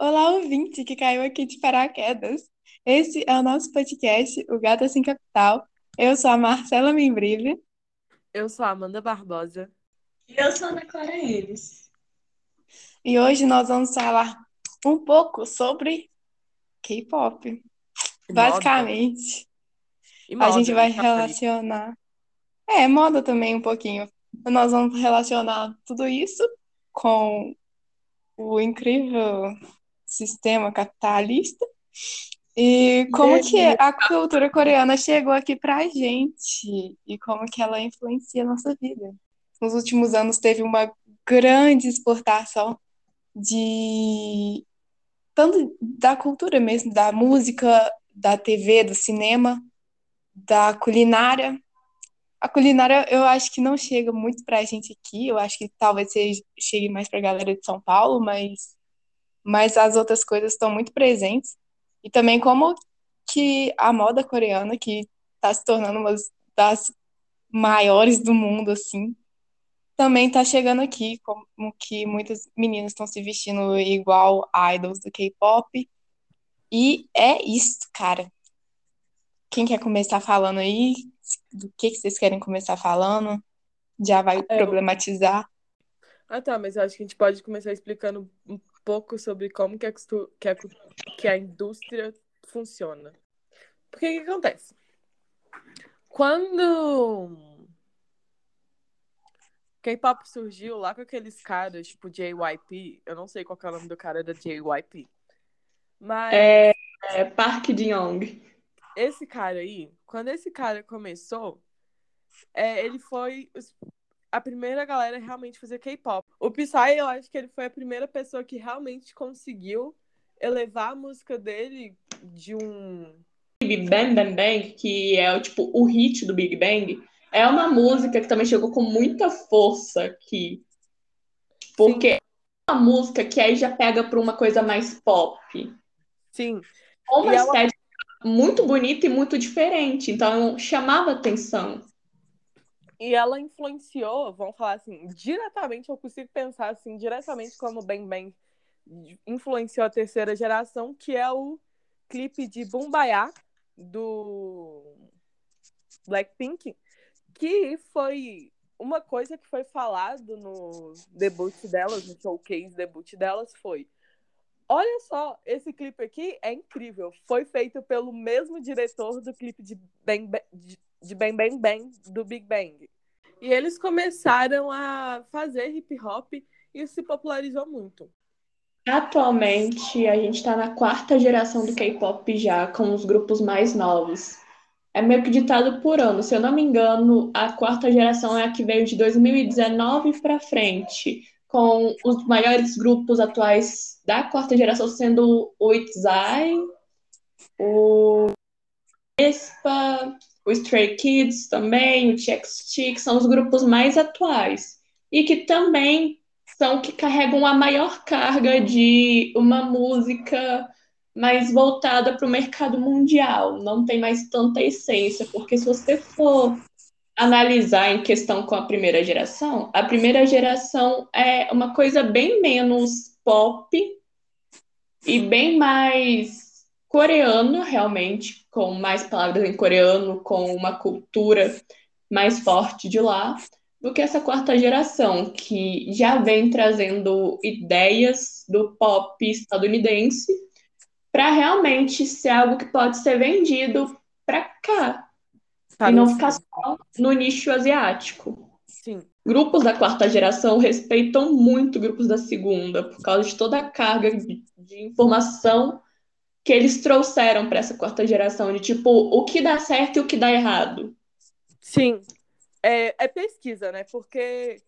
Olá, ouvinte que caiu aqui de paraquedas. Esse é o nosso podcast, O Gata Sem Capital. Eu sou a Marcela Membrilha. Eu sou a Amanda Barbosa. E eu sou a Ana Clara Enes. E hoje nós vamos falar um pouco sobre K-pop. Basicamente, E a moda, gente vai né, relacionar. É, moda também um pouquinho. Nós vamos relacionar tudo isso com o incrível sistema capitalista e como que a cultura coreana chegou aqui pra gente e como que ela influencia a nossa vida. Nos últimos anos teve uma grande exportação de tanto da cultura mesmo, da música, da TV, do cinema, da culinária. A culinária eu acho que não chega muito pra gente aqui, eu acho que talvez seja- chegue mais pra galera de São Paulo, mas, mas as outras coisas estão muito presentes. E também como que a moda coreana, que está se tornando uma das maiores do mundo, assim, também está chegando aqui, como que muitas meninas estão se vestindo igual idols do K-pop. E é isso, cara. Quem quer começar falando aí? Do que que vocês querem começar falando? Já vai eu- problematizar. Ah, tá, mas eu acho que a gente pode começar explicando pouco sobre como que a, que a, que a indústria funciona. Porque o que acontece? Quando K-pop surgiu lá com aqueles caras, tipo JYP, eu não sei qual é o nome do cara da JYP, mas É, é Park Ji-young. esse cara aí, quando esse cara começou, é, ele foi a primeira galera a realmente fazer K-pop. O Psy, eu acho que ele foi a primeira pessoa que realmente conseguiu elevar a música dele de um. Big Bang Bang Bang, que é o tipo o hit do Big Bang, é uma música que também chegou com muita força aqui. Porque é uma música que aí já pega para uma coisa mais pop. Sim, uma E ela- estética muito bonita e muito diferente. Então chamava atenção. E ela influenciou, vamos falar assim, diretamente, eu consigo pensar assim, diretamente como Bang Bang influenciou a terceira geração, que é o clipe de Bumbaya do Blackpink, que foi uma coisa que foi falado no debut delas, no showcase debut delas, foi Olha só, esse clipe aqui é incrível. Foi feito pelo mesmo diretor do clipe de Bang, de, de Bang Bang Bang do Big Bang. E eles começaram a fazer hip hop e isso se popularizou muito. Atualmente, a gente está na quarta geração do K-pop já, com os grupos mais novos. É meio que ditado por ano. Se eu não me engano, a quarta geração é a que veio de 2019 para frente, com os maiores grupos atuais da quarta geração sendo o ITZY, o Espa, o Stray Kids também, o TXT, que são os grupos mais atuais. E que também são que carregam a maior carga de uma música mais voltada para o mercado mundial. Não tem mais tanta essência, porque se você for analisar em questão com a primeira geração, a primeira geração é uma coisa bem menos pop e bem mais coreana, realmente, com mais palavras em coreano, com uma cultura mais forte de lá do que essa quarta geração, que já vem trazendo ideias do pop estadunidense para realmente ser algo que pode ser vendido para cá Para e não ficar só no nicho asiático. Sim, Grupos da quarta geração respeitam muito grupos da segunda por causa de toda a carga de informação que eles trouxeram para essa quarta geração, de tipo, o que dá certo e o que dá errado. sim. É, é pesquisa, né? Porque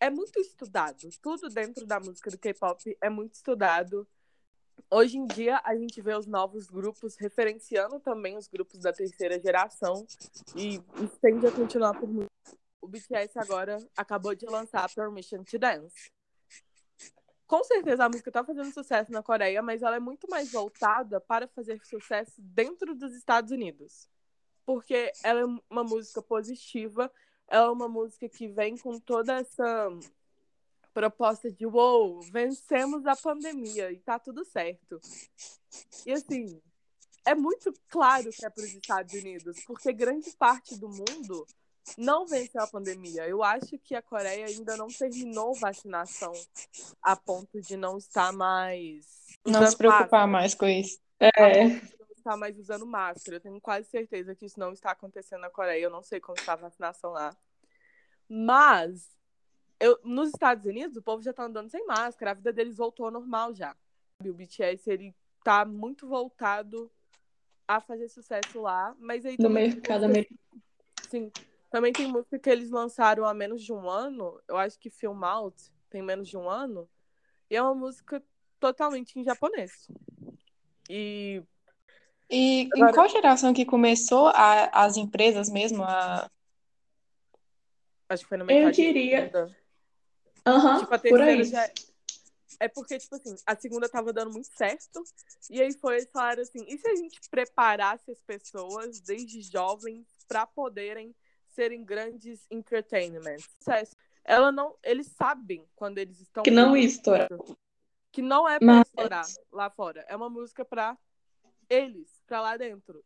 é muito estudado. Tudo dentro da música do K-pop é muito estudado. Hoje em dia, a gente vê os novos grupos referenciando também os grupos da terceira geração. E isso tende a continuar por muito. O BTS agora acabou de lançar Permission to Dance. Com certeza a música tá fazendo sucesso na Coreia, mas ela é muito mais voltada para fazer sucesso dentro dos Estados Unidos. Porque ela é uma música positiva, ela é uma música que vem com toda essa proposta de uou, vencemos a pandemia e tá tudo certo. E assim, é muito claro que é para os Estados Unidos, porque grande parte do mundo não venceu a pandemia. Eu acho que a Coreia ainda não terminou vacinação a ponto de não estar mais. Não se preocupar máscara. mais com isso. É. Não estar mais usando máscara. Eu tenho quase certeza que isso não está acontecendo na Coreia. Eu não sei como está a vacinação lá. Mas eu, nos Estados Unidos, o povo já tá andando sem máscara, a vida deles voltou ao normal já. O BTS, ele tá muito voltado a fazer sucesso lá, mas aí no mercado americano. Sim. Também tem música que eles lançaram há menos de um ano, eu acho que Film Out tem menos de um ano, e é uma música totalmente em japonês. E e Agora... em qual geração que começou a, as empresas mesmo a Acho que foi na metade. Eu diria. Uhum, tipo, a terceira já. É, é porque, tipo assim, a segunda tava dando muito certo. E aí foi eles falaram assim: e se a gente preparasse as pessoas desde jovens para poderem serem grandes entertainment? Ela não. Eles sabem quando eles estão. Que não estoura. Que não é pra Mas... estourar lá fora. É uma música pra eles, pra lá dentro.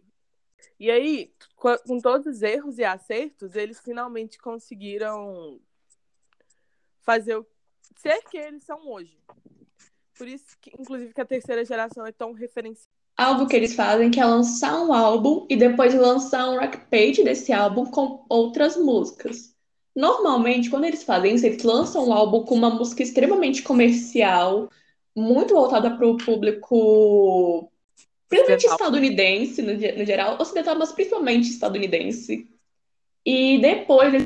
E aí, com todos os erros e acertos, eles finalmente conseguiram fazer o ser que eles são hoje. Por isso que, inclusive, que a terceira geração é tão referencial. Algo que eles fazem que é lançar um álbum e depois lançar um rock page desse álbum com outras músicas. Normalmente, quando eles fazem isso, eles lançam um álbum com uma música extremamente comercial, muito voltada para o público principalmente estadunidense, no, no, geral, ocidental, mas principalmente estadunidense. E depois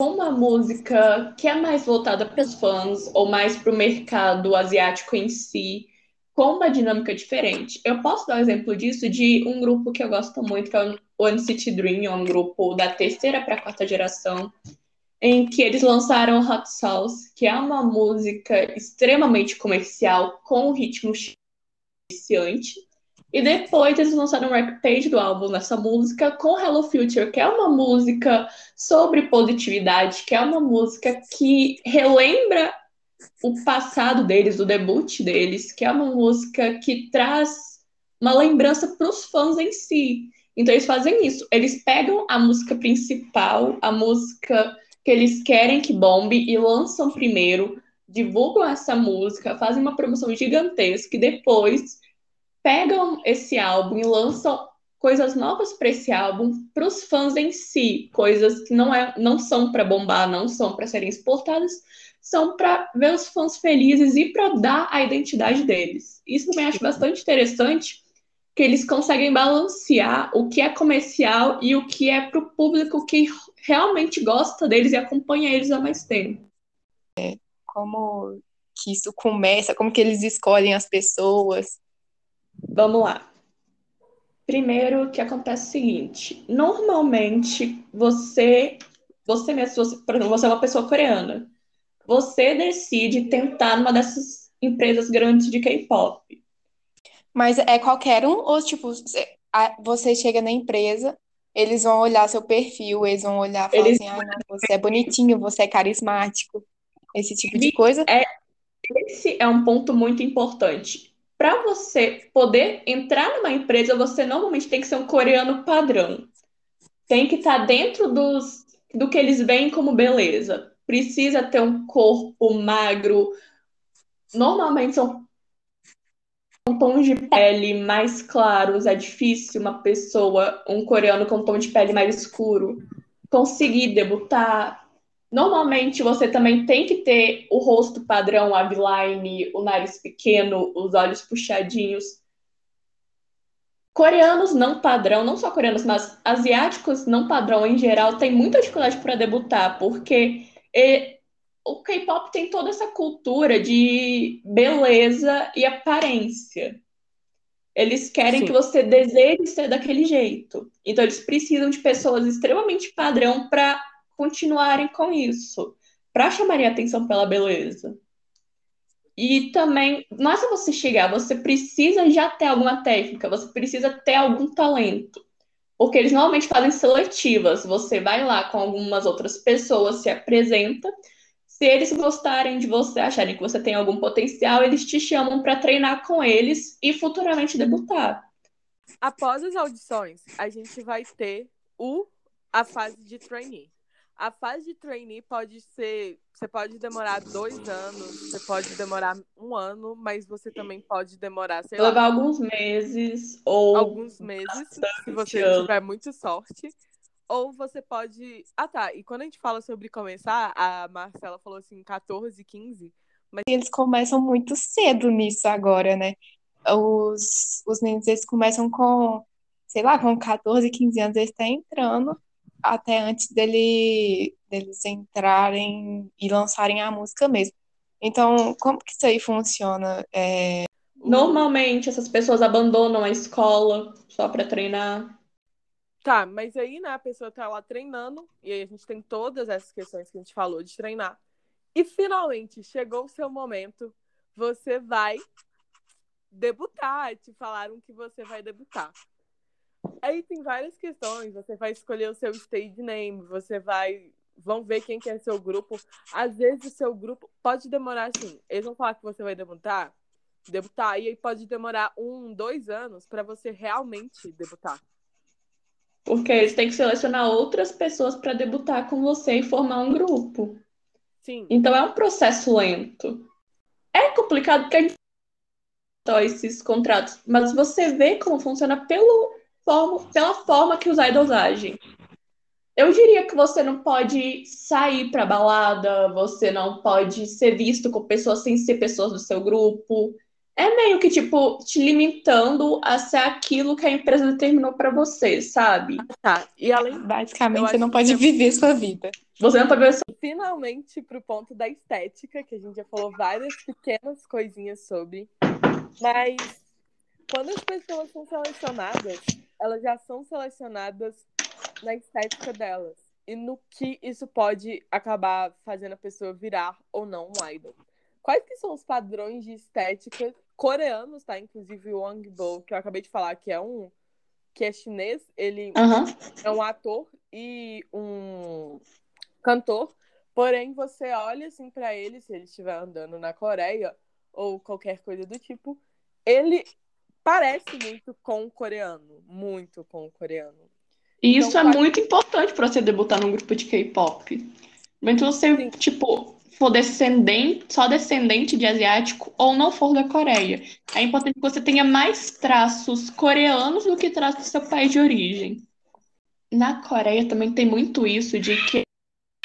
uma música que é mais voltada para os fãs ou mais para o mercado asiático em si, com uma dinâmica diferente. Eu posso dar um exemplo disso de um grupo que eu gosto muito, que é o NCT Dream, é um grupo da terceira para quarta geração, em que eles lançaram Hot Sauce, que é uma música extremamente comercial, com ritmo viciante. E depois eles lançaram um page do álbum nessa música com Hello Future, que é uma música sobre positividade, que é uma música que relembra o passado deles, o debut deles, que é uma música que traz uma lembrança para os fãs em si. Então eles fazem isso, eles pegam a música principal, a música que eles querem que bombe e lançam primeiro, divulgam essa música, fazem uma promoção gigantesca e depois pegam esse álbum e lançam coisas novas para esse álbum para os fãs em si, coisas que não, é, não são para bombar, não são para serem exportadas, são para ver os fãs felizes e para dar a identidade deles. Isso também acho bastante interessante, que eles conseguem balancear o que é comercial e o que é para o público que realmente gosta deles e acompanha eles há mais tempo. É, como que isso começa, como que eles escolhem as pessoas, Vamos lá. Primeiro, o que acontece é o seguinte: normalmente você, você mesmo, você, por exemplo, você é uma pessoa coreana, você decide tentar numa dessas empresas grandes de K-pop. Mas é qualquer um ou tipo você chega na empresa, eles vão olhar seu perfil, eles vão olhar e falar eles... assim, ah, não, você é bonitinho, você é carismático, esse tipo de coisa. É, esse é um ponto muito importante para você poder entrar numa empresa, você normalmente tem que ser um coreano padrão. Tem que estar tá dentro dos, do que eles veem como beleza. Precisa ter um corpo magro. Normalmente são tons de pele mais claros. É difícil uma pessoa, um coreano com tom de pele mais escuro, conseguir debutar Normalmente você também tem que ter o rosto padrão, a V-line, o nariz pequeno, os olhos puxadinhos. Coreanos não padrão, não só coreanos, mas asiáticos não padrão em geral, têm muita dificuldade para debutar, porque e, o K-pop tem toda essa cultura de beleza e aparência. Eles querem Sim. que você deseje ser daquele jeito. Então, eles precisam de pessoas extremamente padrão para continuarem com isso, para chamarem atenção pela beleza. E também, não é só você chegar, você precisa já ter alguma técnica, você precisa ter algum talento. Porque eles normalmente fazem seletivas. Você vai lá com algumas outras pessoas, se apresenta. Se eles gostarem de você, acharem que você tem algum potencial, eles te chamam para treinar com eles e futuramente debutar. Após as audições, a gente vai ter o a fase de trainee. A fase de trainee pode ser. Você pode demorar dois anos, você pode demorar um ano, mas você também pode demorar, sei Levar lá, alguns meses ou alguns meses, se você anos. tiver muita sorte. Ou você pode. Ah, tá. E quando a gente fala sobre começar, a Marcela falou assim, 14, 15. eles começam muito cedo nisso agora, né? Os, os meninos, eles começam com, sei lá, com 14, 15 anos, eles estão entrando até antes dele, deles entrarem e lançarem a música mesmo. Então, como que isso aí funciona? É, Normalmente essas pessoas abandonam a escola só para treinar. Tá, mas aí, né, a pessoa tá lá treinando, e aí a gente tem todas essas questões que a gente falou de treinar. E finalmente chegou o seu momento, você vai debutar, te falaram que você vai debutar. Aí tem várias questões, você vai escolher o seu stage name, você vai. Vão ver quem que é seu grupo. Às vezes o seu grupo pode demorar assim. Eles vão falar que você vai debutar, debutar, e aí pode demorar um, dois anos para você realmente debutar. Porque eles têm que selecionar outras pessoas para debutar com você e formar um grupo. Sim. Então é um processo lento. É complicado porque a gente só esses contratos, mas você vê como funciona pelo forma, pela forma que os idols agem. Eu diria que você não pode sair pra balada, você não pode ser visto com pessoas sem ser pessoas do seu grupo. É meio que, tipo, te limitando a ser aquilo que a empresa determinou pra você, sabe? Tá. E além basicamente, você não pode viver sua vida. Você não pode ver finalmente pro ponto da estética, que a gente já falou várias pequenas coisinhas sobre. Mas quando as pessoas são selecionadas, elas já são selecionadas na estética delas. E no que isso pode acabar fazendo a pessoa virar ou não um idol. Quais que são os padrões de estética coreanos, tá? Inclusive o Wang Bo, que eu acabei de falar, que é um que é chinês, ele Aham. é um ator e um cantor. Porém, você olha assim pra ele, se ele estiver andando na Coreia ou qualquer coisa do tipo, ele parece muito com o coreano, muito com o coreano. E isso Então, é quais- muito importante para você debutar num grupo de K-pop. Se você, Sim. tipo, for descendente, só descendente de asiático ou não for da Coreia, é importante que você tenha mais traços coreanos do que traços do seu país de origem. Na Coreia também tem muito isso de que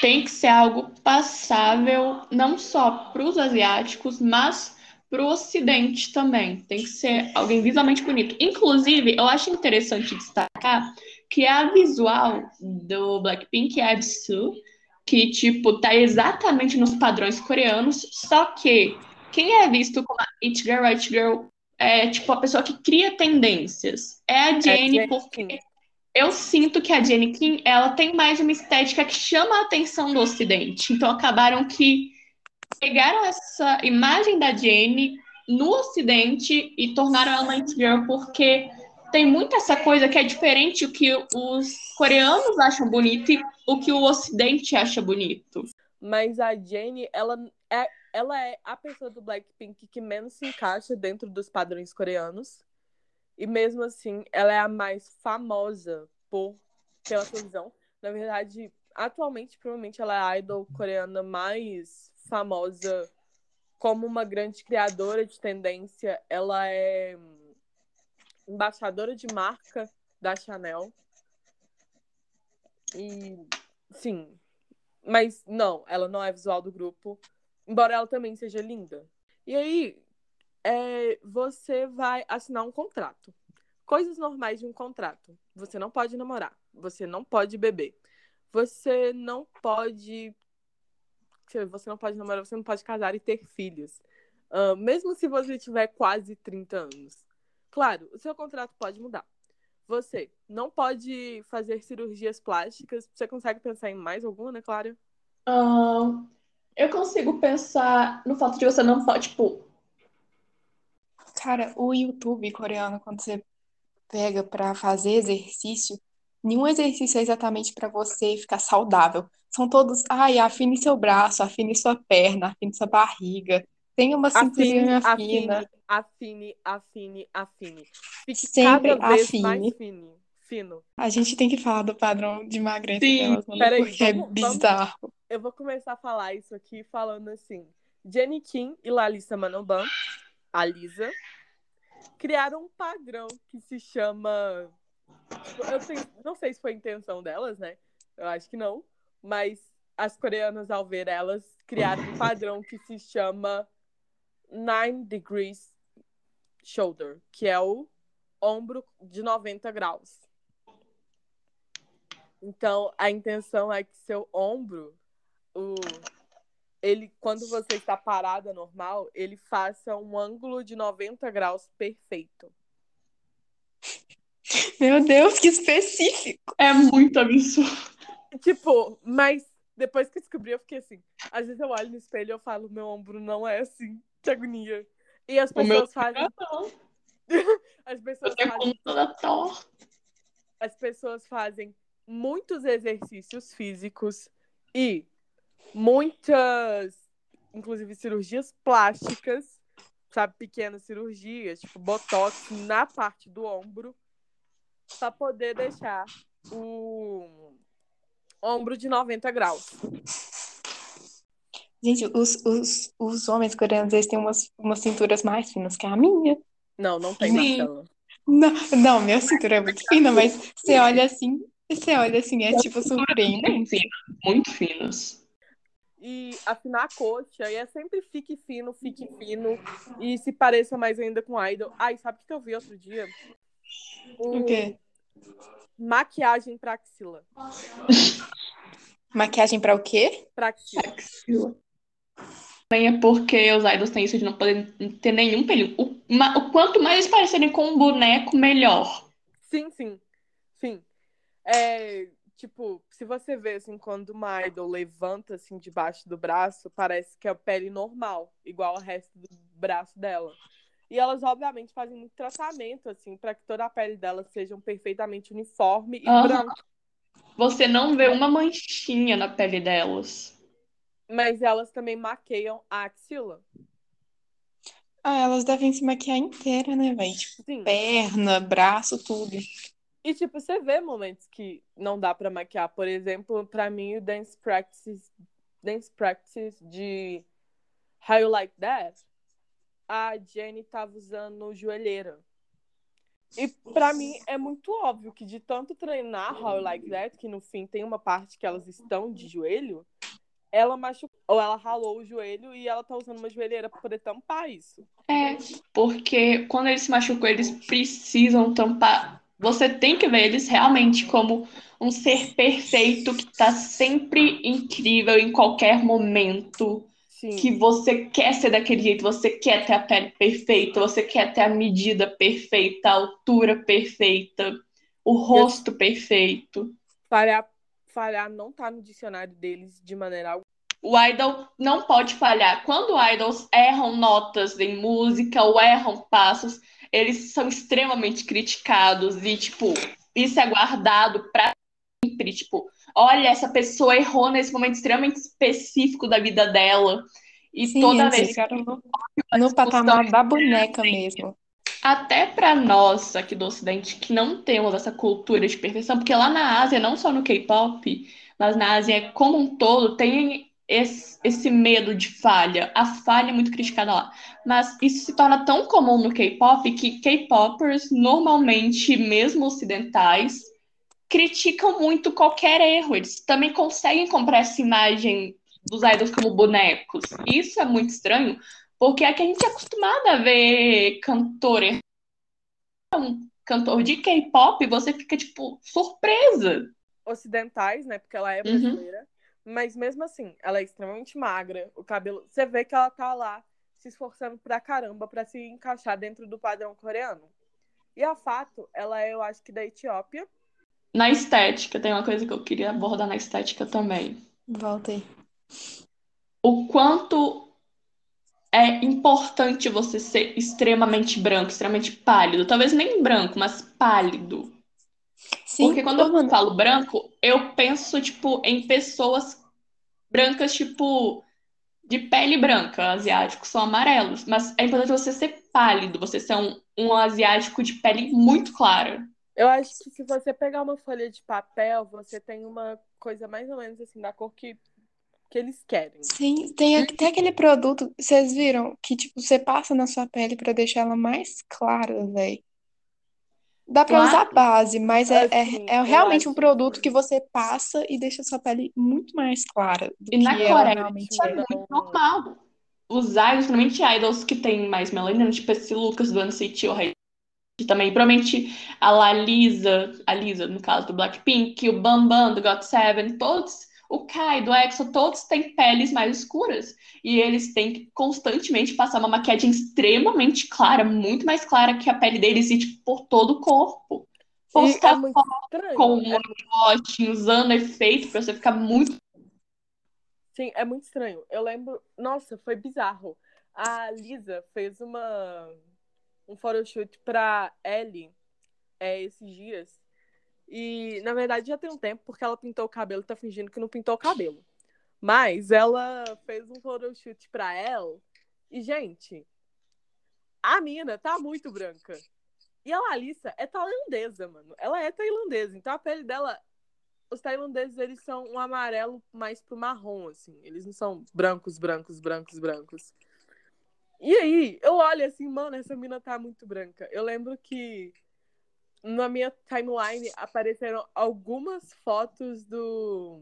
tem que ser algo passável não só para os asiáticos, mas para o Ocidente também. Tem que ser alguém visualmente bonito. Inclusive, eu acho interessante destacar que é a visual do Blackpink é a Jisoo, que, tipo, tá exatamente nos padrões coreanos, só que quem é visto como a It Girl, It Girl, é, tipo, a pessoa que cria tendências. É a Jennie, Jennie porque Kim. eu sinto que a Jennie Kim, ela tem mais uma estética que chama a atenção do Ocidente. Então, acabaram que pegaram essa imagem da Jennie no Ocidente e tornaram ela uma Girl, porque tem muito essa coisa que é diferente o que os coreanos acham bonito e o que o Ocidente acha bonito. Mas a Jennie, ela é, ela é a pessoa do Blackpink que menos se encaixa dentro dos padrões coreanos. E mesmo assim, ela é a mais famosa por pela televisão. Na verdade, atualmente, provavelmente ela é a idol coreana mais famosa como uma grande criadora de tendência. Ela é embaixadora de marca da Chanel. E sim, mas não, ela não é visual do grupo, embora ela também seja linda. E aí, é, você vai assinar um contrato. Coisas normais de um contrato. Você não pode namorar, você não pode beber, você não pode. Você não pode namorar, você não pode casar e ter filhos. Ah, mesmo se você tiver quase 30 anos. Claro, o seu contrato pode mudar. Você não pode fazer cirurgias plásticas. Você consegue pensar em mais alguma, né, Clara? Ah, eu consigo pensar no fato de você não pode, tipo, Cara, o YouTube coreano, quando você pega pra fazer exercício, nenhum exercício é exatamente para você ficar saudável. São todos, ai, afine seu braço, afine sua perna, afine sua barriga. Tenha uma cinturinha Afine, fina. afine, afine, afine, afine. Fique Sempre cada vez afine. mais fino. fino. A gente tem que falar do padrão de magreza Sim, delas, mano, peraí, porque é vamos- vamos- bizarro. Eu vou começar a falar isso aqui falando assim. Jenny Kim e Lalissa Manoban, a Lisa, criaram um padrão que se chama. Eu não sei se foi a intenção delas, né? Eu acho que não. Mas as coreanas, ao ver elas, criaram um padrão que se chama Nine Degrees Shoulder, que é o ombro de 90 graus. Então, a intenção é que seu ombro, o, ele, quando você está parada normal, ele faça um ângulo de 90 graus perfeito. Meu Deus, que específico! É muito absurdo. Tipo, mas depois que eu descobri, eu fiquei assim. Às vezes eu olho no espelho e eu falo, meu ombro não é assim. Que agonia. E as O meu pessoas fazem. As pessoas com fazem, toda torta. as pessoas fazem muitos exercícios físicos e muitas, inclusive cirurgias plásticas, sabe, pequenas cirurgias, tipo botox na parte do ombro, para poder deixar o ombro de 90 graus. Gente, os, os, os homens coreanos, eles têm umas, umas cinturas mais finas que a minha. Não, não tem, Sim. Não, não, minha cintura é muito fina, mas você olha assim, você olha assim, é tipo surpreendente. Muito finas. E afinar a coxa, e é sempre fique fino, fique fino, e se pareça mais ainda com idol. Ai, sabe o que eu vi outro dia? O quê? Maquiagem pra axila. Maquiagem pra o quê? Pra axila. Também é porque os idols têm isso de não poder ter nenhum pelinho. O, ma- o quanto mais eles parecerem com um boneco, melhor. Sim, sim. Sim. É, tipo, se você vê assim, quando uma idol levanta assim debaixo do braço, parece que é a pele normal, igual ao resto do braço dela. E elas, obviamente, fazem muito tratamento, assim, para que toda a pele delas seja perfeitamente uniforme e Aham. branca. Você não vê uma manchinha na pele delas. Mas elas também maqueiam a axila. Ah, elas devem se maquiar inteira, né, velho? Tipo, Sim. perna, braço, tudo. E, tipo, você vê momentos que não dá pra maquiar. Por exemplo, pra mim, o Dance Practice, dance practice de How You Like That, a Jenny tava usando joelheira. E pra mim é muito óbvio que de tanto treinar How Like That, que no fim tem uma parte que elas estão de joelho, ela machucou, ou ela ralou o joelho e ela tá usando uma joelheira pra poder tampar isso. É, porque quando eles se machucam, eles precisam tampar. Você tem que ver eles realmente como um ser perfeito que tá sempre incrível em qualquer momento. Sim. Que você quer ser daquele jeito, você quer ter a pele perfeita, você quer ter a medida perfeita, a altura perfeita, o rosto perfeito. Falhar, falhar não tá no dicionário deles de maneira alguma. O idol não pode falhar. Quando idols erram notas em música ou erram passos, eles são extremamente criticados e, tipo, isso é guardado pra sempre. Tipo, olha, essa pessoa errou nesse momento extremamente específico da vida dela. E Sim, toda vez, ficaram no, no patamar da boneca mesmo. até pra nós aqui do Ocidente, que não temos essa cultura de perfeição, porque lá na Ásia, não só no K-pop, mas na Ásia como um todo, tem esse, esse medo de falha. A falha é muito criticada lá. Mas isso se torna tão comum no K-pop que K-popers, normalmente, mesmo ocidentais, criticam muito qualquer erro. Eles também conseguem comprar essa imagem dos idols como bonecos. Isso é muito estranho, porque aqui a gente é acostumada a ver cantor. Um cantor de K-pop, você fica, tipo, surpresa. ocidentais, né? Porque ela é Uhum. brasileira. Mas mesmo assim, ela é extremamente magra. O cabelo. Você vê que ela tá lá se esforçando pra caramba pra se encaixar dentro do padrão coreano. E a Fato, ela é, eu acho que da Etiópia. Na estética, tem uma coisa que eu queria abordar na estética também. Volta aí. O quanto é importante você ser extremamente branco, extremamente pálido. Talvez nem branco, mas pálido. Sim, Porque quando eu mano, falo branco, eu penso, tipo, em pessoas brancas, tipo, de pele branca. Asiáticos são amarelos. Mas é importante você ser pálido, você ser um, um asiático de pele muito clara. Eu acho que se você pegar uma folha de papel, você tem uma coisa mais ou menos assim, da cor que, que eles querem. sim, tem até aquele produto, vocês viram, que tipo, você passa na sua pele pra deixar ela mais clara, velho. Dá pra usar Claro. base, mas é, é, Assim, é eu realmente um produto que- você passa e deixa a sua pele muito mais clara do E na que ela Coreia, realmente é é. muito normal. Idols, principalmente idols que têm mais melanina, tipo esse Lucas do NCT ou Rei também, provavelmente a La Lisa, a Lisa, no caso do Blackpink, o Bambam do GOT7, todos, o Kai do EXO, todos têm peles mais escuras. E eles têm que constantemente passar uma maquiagem extremamente clara, muito mais clara que a pele deles e tipo, por todo o corpo. Postar é estranho. com um É, monoclote, usando efeito pra você ficar muito sim, é muito estranho. Eu lembro. Nossa, foi bizarro. A Lisa fez uma um photoshoot pra Ellie é, esses dias. E, na verdade, já tem um tempo, porque ela pintou o cabelo tá fingindo que não pintou o cabelo. Mas ela fez um photoshoot pra ela. E, gente, a mina tá muito branca. E a Larissa é tailandesa, mano. Ela é tailandesa. Então a pele dela. Os tailandeses, eles são um amarelo mais pro marrom, assim. Eles não são brancos, brancos, brancos, brancos. E aí, eu olho assim, mano, essa mina tá muito branca. Eu lembro que na minha timeline apareceram algumas fotos do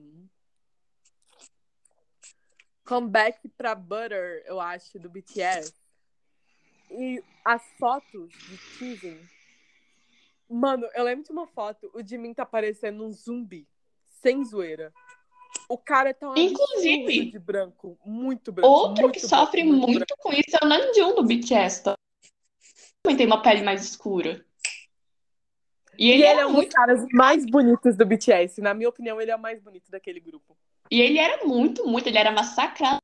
comeback pra Butter, eu acho, do BTS. E as fotos de teasing. Mano, eu lembro de uma foto, o Jimin tá parecendo um zumbi. Sem zoeira. O cara tá um Inclusive, de branco. Muito branco. Outro muito que branco, sofre muito muito, com isso é o Namjoon do BTS. Também tem uma pele mais escura. E E ele, ele era é um dos caras mais bonitos do BTS. Na minha opinião, ele é o mais bonito daquele grupo. e ele era muito, muito, ele era massacrado.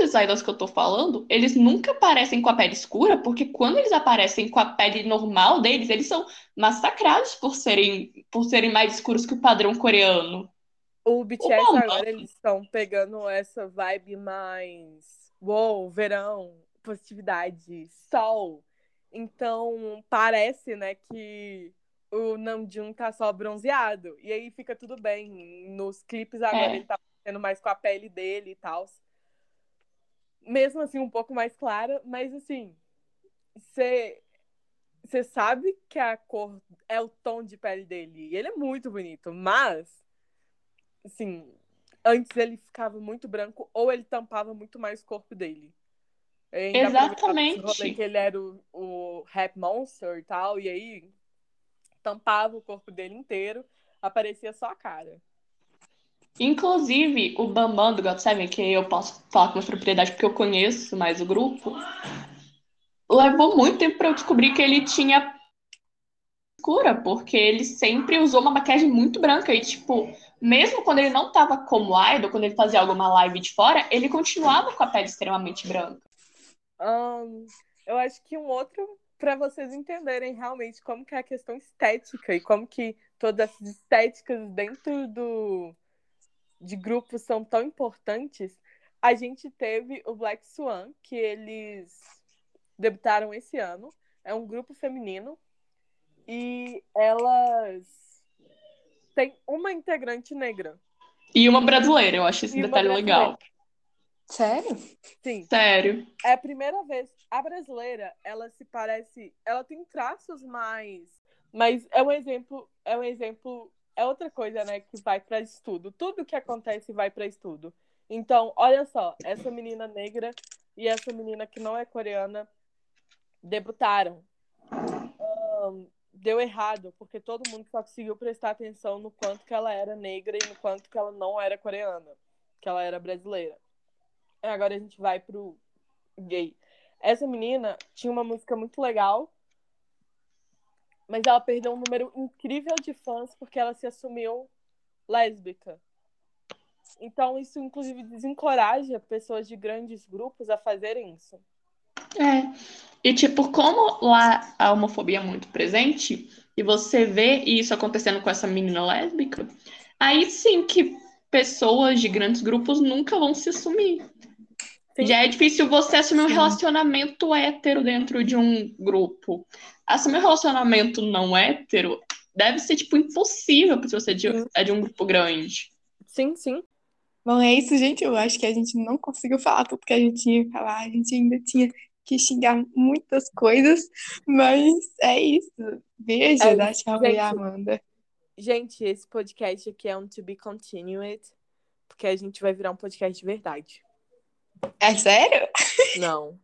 Os idols que eu tô falando, eles nunca aparecem com a pele escura, porque quando eles aparecem com a pele normal deles, eles são massacrados por serem, por serem mais escuros que o padrão coreano. O BTS agora, eles estão pegando essa vibe mais. Uou, verão, positividade, sol. Então, parece, né, que o Namjoon tá só bronzeado. E aí fica tudo bem. Nos clipes agora É. ele tá sendo mais com a pele dele e tal. Mesmo assim, um pouco mais clara, mas assim, você você sabe que a cor é o tom de pele dele. E ele é muito bonito, mas assim, antes ele ficava muito branco ou ele tampava muito mais o corpo dele. Exatamente. que ele era o, o rap monster e tal, e aí tampava o corpo dele inteiro, aparecia só a cara. Inclusive, o Bambam do GOT7, que eu posso falar com mais propriedade porque eu conheço mais o grupo, levou muito tempo para eu descobrir que ele tinha escura, porque ele sempre usou uma maquiagem muito branca e, tipo, mesmo quando ele não tava como idol, quando ele fazia alguma live de fora, ele continuava com a pele extremamente branca. Ahn, eu acho que um outro para vocês entenderem realmente como que é a questão estética e como que todas essas estéticas dentro do de grupos são tão importantes. A gente teve o Black Swan, que eles debutaram esse ano. É um grupo feminino e elas têm uma integrante negra. E uma brasileira, eu acho esse E detalhe legal. Sério? Sim, Sério. É a primeira vez. A brasileira, ela se parece. Ela tem traços mais. Mas é um exemplo. É um exemplo. É outra coisa, né? Que vai para estudo. Tudo que acontece vai para estudo. Então, olha só. Essa menina negra e essa menina que não é coreana debutaram. Ahn, deu errado, porque todo mundo só conseguiu prestar atenção no quanto que ela era negra e no quanto que ela não era coreana. Que ela era brasileira. Agora a gente vai pro gay. Essa menina tinha uma música muito legal, mas ela perdeu um número incrível de fãs porque ela se assumiu lésbica. Então isso inclusive desencoraja pessoas de grandes grupos a fazerem isso. É. E, tipo, como lá a homofobia é muito presente, e você vê isso acontecendo com essa menina lésbica, aí sim que pessoas de grandes grupos nunca vão se assumir. Sim. Já é difícil você assumir um relacionamento hétero dentro de um grupo. Assumir um relacionamento não hétero deve ser, tipo, impossível se você é de um grupo grande. Sim, sim. Bom, é isso, gente. Eu acho que a gente não conseguiu falar tudo que a gente tinha que falar. A gente ainda tinha que xingar muitas coisas, mas é isso. Beijo, é da tchau gente, Amanda. Gente, esse podcast aqui é um to be continued, porque a gente vai virar um podcast de verdade. É sério? Não.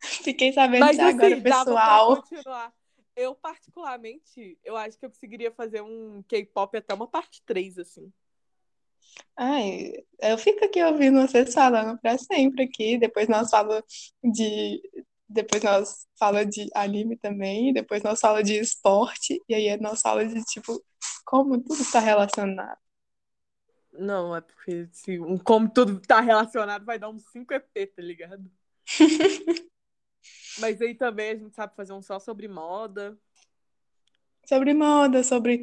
Fiquei sabendo Mas, assim, agora, pessoal. Eu, particularmente, eu acho que eu conseguiria fazer um K-pop até uma parte 3, assim. Ai, eu fico aqui ouvindo vocês falando para sempre aqui. Depois nós falamos de. Depois nós fala de anime também, depois nós fala de esporte, e aí nós fala de tipo como tudo está relacionado. Não, é porque se, um, como tudo tá relacionado, vai dar uns 5 EP, tá ligado? Mas aí também a gente sabe fazer um só sobre moda. Sobre moda, sobre.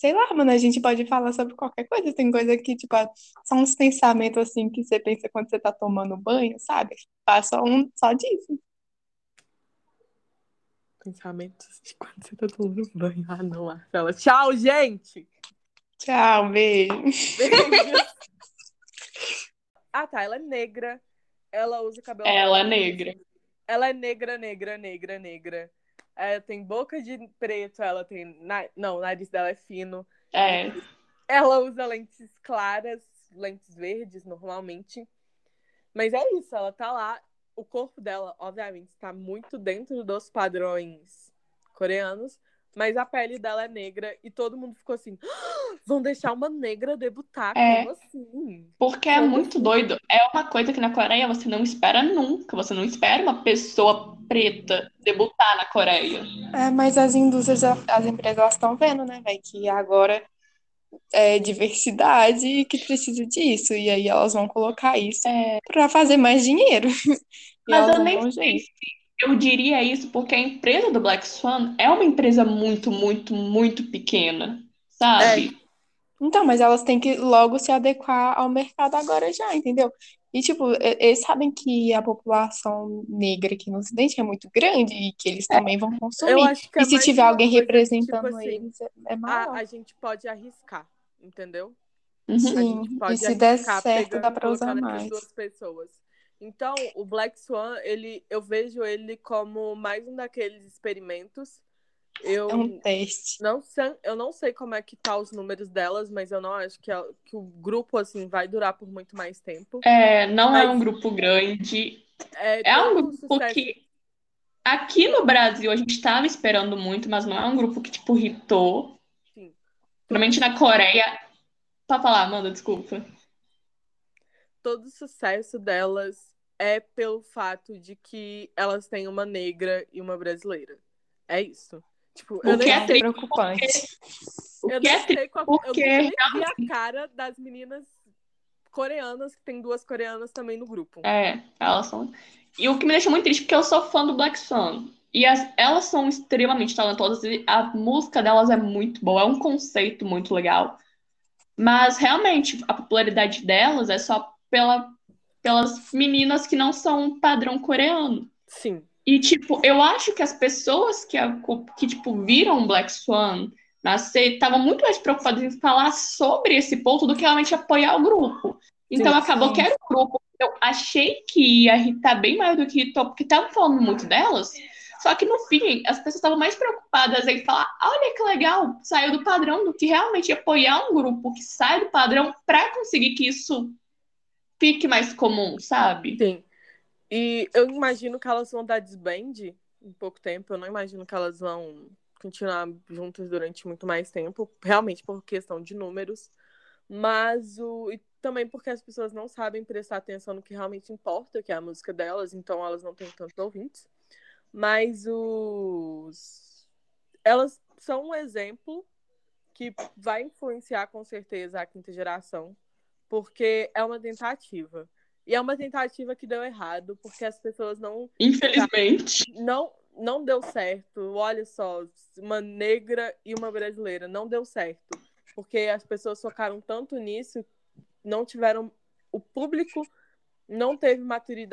Sei lá, mano, a gente pode falar sobre qualquer coisa. Tem coisa que, tipo, são uns pensamentos assim que você pensa quando você tá tomando banho, sabe? Passa um só disso. Pensamentos de quando você tá tomando banho. Ah, não, Marcela. Tchau, gente! Tchau, beijo. Beijo. ah, tá. Ela é negra. Ela usa cabelo. Ela é negra. Ela é negra, negra, negra, negra. Ela tem boca de preto, ela tem. Não, o nariz dela é fino. É. Ela usa lentes claras, lentes verdes normalmente. Mas é isso, ela tá lá. O corpo dela, obviamente, está muito dentro dos padrões coreanos, mas a pele dela é negra e todo mundo ficou assim: ah, vão deixar uma negra debutar? É, como assim? Porque é muito assim? doido. É uma coisa que na Coreia você não espera nunca. Você não espera uma pessoa preta debutar na Coreia. É, mas as indústrias, as empresas estão vendo, né, velho, que agora é diversidade e que precisa disso. E aí elas vão colocar isso é... para fazer mais dinheiro. Mas eu nem sei se eu diria isso porque a empresa do Black Swan é uma empresa muito, muito, muito pequena, sabe? É. Então, mas elas têm que logo se adequar ao mercado agora já, entendeu? E, tipo, eles sabem que a população negra aqui no Ocidente é muito grande e que eles também vão consumir. Eu acho que é e se tiver alguém representando tipo assim, eles, é, é maior. A, a, gente pode arriscar, entendeu? Uhum. Sim, e se der certo, dá pra usar mais. Duas pessoas. Então, o Black Swan, ele, eu vejo ele como mais um daqueles experimentos. Eu é um teste. Não sei, eu não sei como é que tá os números delas, mas eu não acho que, que o grupo assim vai durar por muito mais tempo. É, não mas, é um grupo grande. É, é um grupo sucesso. que aqui no Brasil a gente estava esperando muito, mas não é um grupo que tipo hitou. Sim. Principalmente na Coreia. Pra falar, Amanda, desculpa. Todo o sucesso delas é pelo fato de que elas têm uma negra e uma brasileira. É isso. Tipo, eu nem é preocupante. Porque... Eu é sei qual... porque... eu nem a cara das meninas coreanas, que tem duas coreanas também no grupo. É, elas são. E o que me deixa muito triste, porque eu sou fã do Black Sun. E as, elas são extremamente talentosas e a música delas é muito boa, é um conceito muito legal. Mas realmente, a popularidade delas é só pela pelas meninas que não são padrão coreano. Sim. E, tipo, eu acho que as pessoas que, que tipo, viram Black Swan nascer estavam muito mais preocupadas em falar sobre esse ponto do que realmente apoiar o grupo. Então, sim, acabou sim. que era um grupo que eu achei que ia irritar bem mais do que irritou, porque estavam falando muito delas. Só que no fim, as pessoas estavam mais preocupadas em falar: olha que legal, saiu do padrão, do que realmente apoiar um grupo que sai do padrão para conseguir que isso fique mais comum, sabe? Sim. E eu imagino que elas vão dar desband em pouco tempo. Eu não imagino que elas vão continuar juntas durante muito mais tempo, realmente por questão de números. Mas o. E também porque as pessoas não sabem prestar atenção no que realmente importa, que é a música delas, então elas não têm tantos ouvintes. Mas os. Elas são um exemplo que vai influenciar com certeza a quinta geração porque é uma tentativa. E é uma tentativa que deu errado, porque as pessoas não. Infelizmente. Não, não deu certo. Olha só, uma negra e uma brasileira, não deu certo. Porque as pessoas focaram tanto nisso, não tiveram. O público não teve maturidade